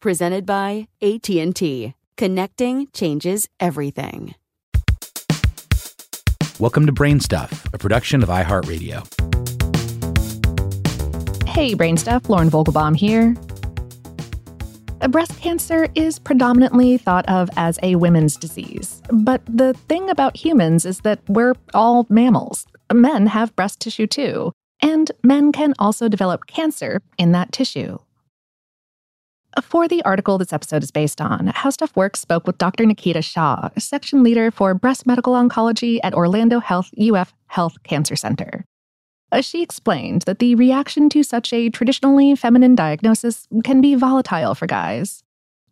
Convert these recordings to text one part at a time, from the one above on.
Presented by AT&T. Connecting changes everything. Welcome to Brain Stuff, a production of iHeartRadio. Hey, Brain Stuff, Lauren Vogelbaum here. Uh, breast cancer is predominantly thought of as a women's disease. But the thing about humans is that we're all mammals. Men have breast tissue too, and men can also develop cancer in that tissue. For the article this episode is based on, How Stuff Works spoke with Dr. Nikita Shah, section leader for breast medical oncology at Orlando Health UF Health Cancer Center. Uh, she explained that the reaction to such a traditionally feminine diagnosis can be volatile for guys.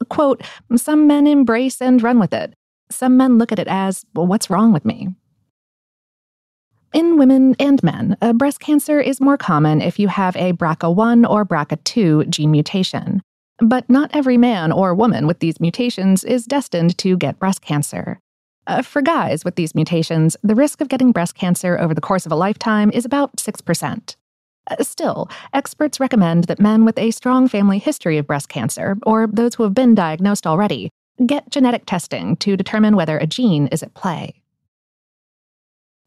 Quote, some men embrace and run with it. Some men look at it as, well, what's wrong with me? In women and men, uh, breast cancer is more common if you have a BRCA1 or BRCA2 gene mutation. But not every man or woman with these mutations is destined to get breast cancer. Uh, for guys with these mutations, the risk of getting breast cancer over the course of a lifetime is about 6%. Uh, still, experts recommend that men with a strong family history of breast cancer, or those who have been diagnosed already, get genetic testing to determine whether a gene is at play.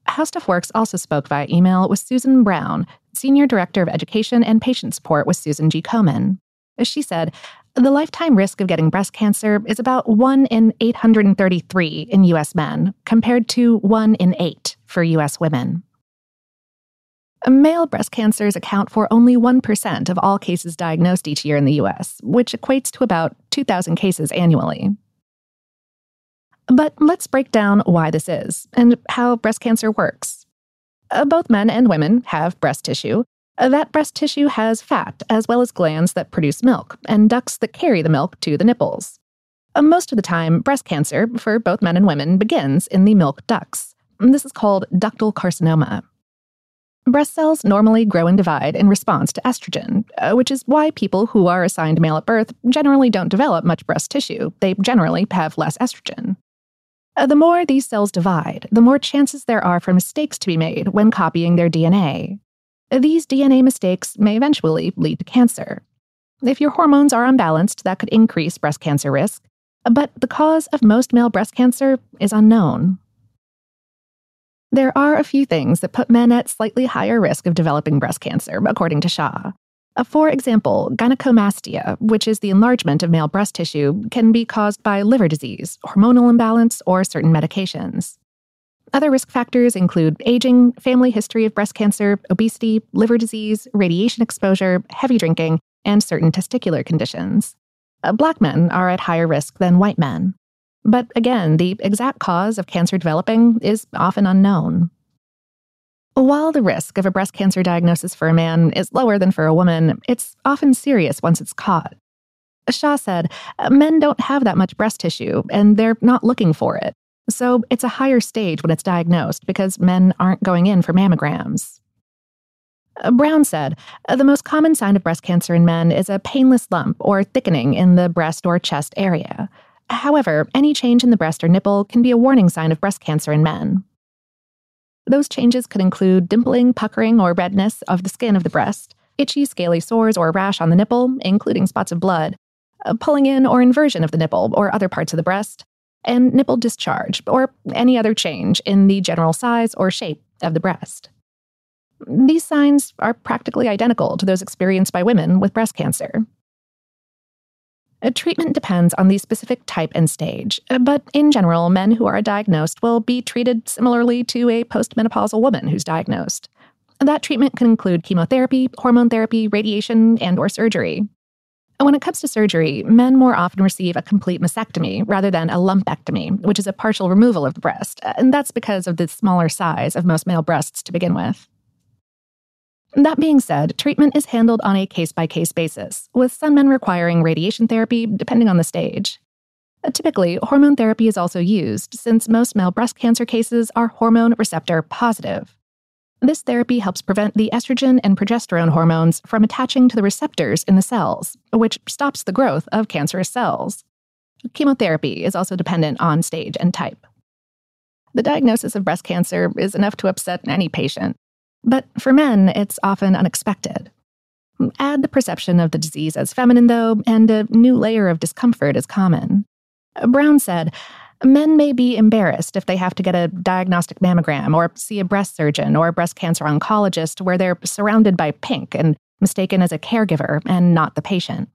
How Stuff Works also spoke via email with Susan Brown, Senior Director of Education and Patient Support with Susan G. Komen. As she said, the lifetime risk of getting breast cancer is about 1 in 833 in US men, compared to 1 in 8 for US women. Male breast cancers account for only 1% of all cases diagnosed each year in the US, which equates to about 2,000 cases annually. But let's break down why this is and how breast cancer works. Uh, both men and women have breast tissue, that breast tissue has fat, as well as glands that produce milk, and ducts that carry the milk to the nipples. Uh, most of the time, breast cancer, for both men and women, begins in the milk ducts. This is called ductal carcinoma. Breast cells normally grow and divide in response to estrogen, uh, which is why people who are assigned male at birth generally don't develop much breast tissue. They generally have less estrogen. Uh, the more these cells divide, the more chances there are for mistakes to be made when copying their DNA. These DNA mistakes may eventually lead to cancer. If your hormones are unbalanced, that could increase breast cancer risk, but the cause of most male breast cancer is unknown. There are a few things that put men at slightly higher risk of developing breast cancer, according to Shah. Uh, For example, gynecomastia, which is the enlargement of male breast tissue, can be caused by liver disease, hormonal imbalance, or certain medications. Other risk factors include aging, family history of breast cancer, obesity, liver disease, radiation exposure, heavy drinking, and certain testicular conditions. Uh, Black men are at higher risk than white men. But again, the exact cause of cancer developing is often unknown. While the risk of a breast cancer diagnosis for a man is lower than for a woman, it's often serious once it's caught. Shah said, Men don't have that much breast tissue, and they're not looking for it. So it's a higher stage when it's diagnosed because men aren't going in for mammograms. Uh, Brown said, The most common sign of breast cancer in men is a painless lump or thickening in the breast or chest area. However, any change in the breast or nipple can be a warning sign of breast cancer in men. Those changes could include dimpling, puckering, or redness of the skin of the breast, itchy, scaly sores or rash on the nipple, including spots of blood, uh, pulling in or inversion of the nipple or other parts of the breast, and nipple discharge or any other change in the general size or shape of the breast. These signs are practically identical to those experienced by women with breast cancer. A treatment depends on the specific type and stage, but in general, men who are diagnosed will be treated similarly to a postmenopausal woman who's diagnosed. That treatment can include chemotherapy, hormone therapy, radiation, and or surgery. When it comes to surgery, men more often receive a complete mastectomy rather than a lumpectomy, which is a partial removal of the breast, and that's because of the smaller size of most male breasts to begin with. That being said, treatment is handled on a case by case basis, with some men requiring radiation therapy depending on the stage. Uh, Typically, hormone therapy is also used since most male breast cancer cases are hormone receptor positive. This therapy helps prevent the estrogen and progesterone hormones from attaching to the receptors in the cells, which stops the growth of cancerous cells. Chemotherapy is also dependent on stage and type. The diagnosis of breast cancer is enough to upset any patient, but for men, it's often unexpected. Add the perception of the disease as feminine, though, and a new layer of discomfort is common. Brown said, Men may be embarrassed if they have to get a diagnostic mammogram or see a breast surgeon or a breast cancer oncologist where they're surrounded by pink and mistaken as a caregiver and not the patient.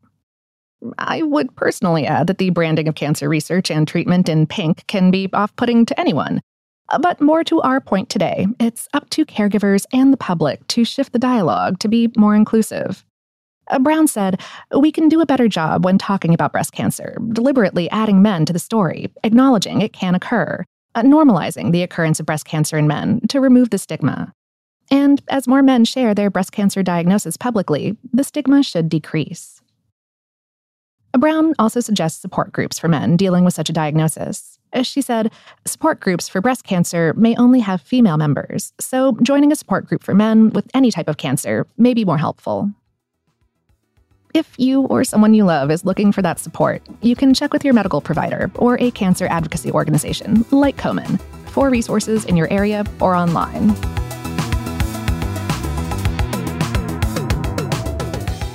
I would personally add that the branding of cancer research and treatment in pink can be off putting to anyone. Uh, But more to our point today, it's up to caregivers and the public to shift the dialogue to be more inclusive. Uh, Brown said, We can do a better job when talking about breast cancer, deliberately adding men to the story, acknowledging it can occur, uh, normalizing the occurrence of breast cancer in men to remove the stigma. And as more men share their breast cancer diagnosis publicly, the stigma should decrease. Brown also suggests support groups for men dealing with such a diagnosis. As she said, support groups for breast cancer may only have female members, so joining a support group for men with any type of cancer may be more helpful. If you or someone you love is looking for that support, you can check with your medical provider or a cancer advocacy organization like Komen for resources in your area or online.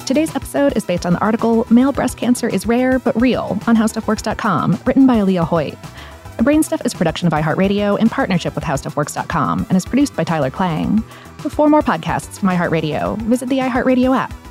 Today's episode is based on the article Male Breast Cancer is Rare but Real on HowStuffWorks.com, written by Alia Hoyt. Brainstuff is a production of iHeartRadio in partnership with HowStuffWorks.com and is produced by Tyler Klang. For more podcasts from iHeartRadio, visit the iHeartRadio app,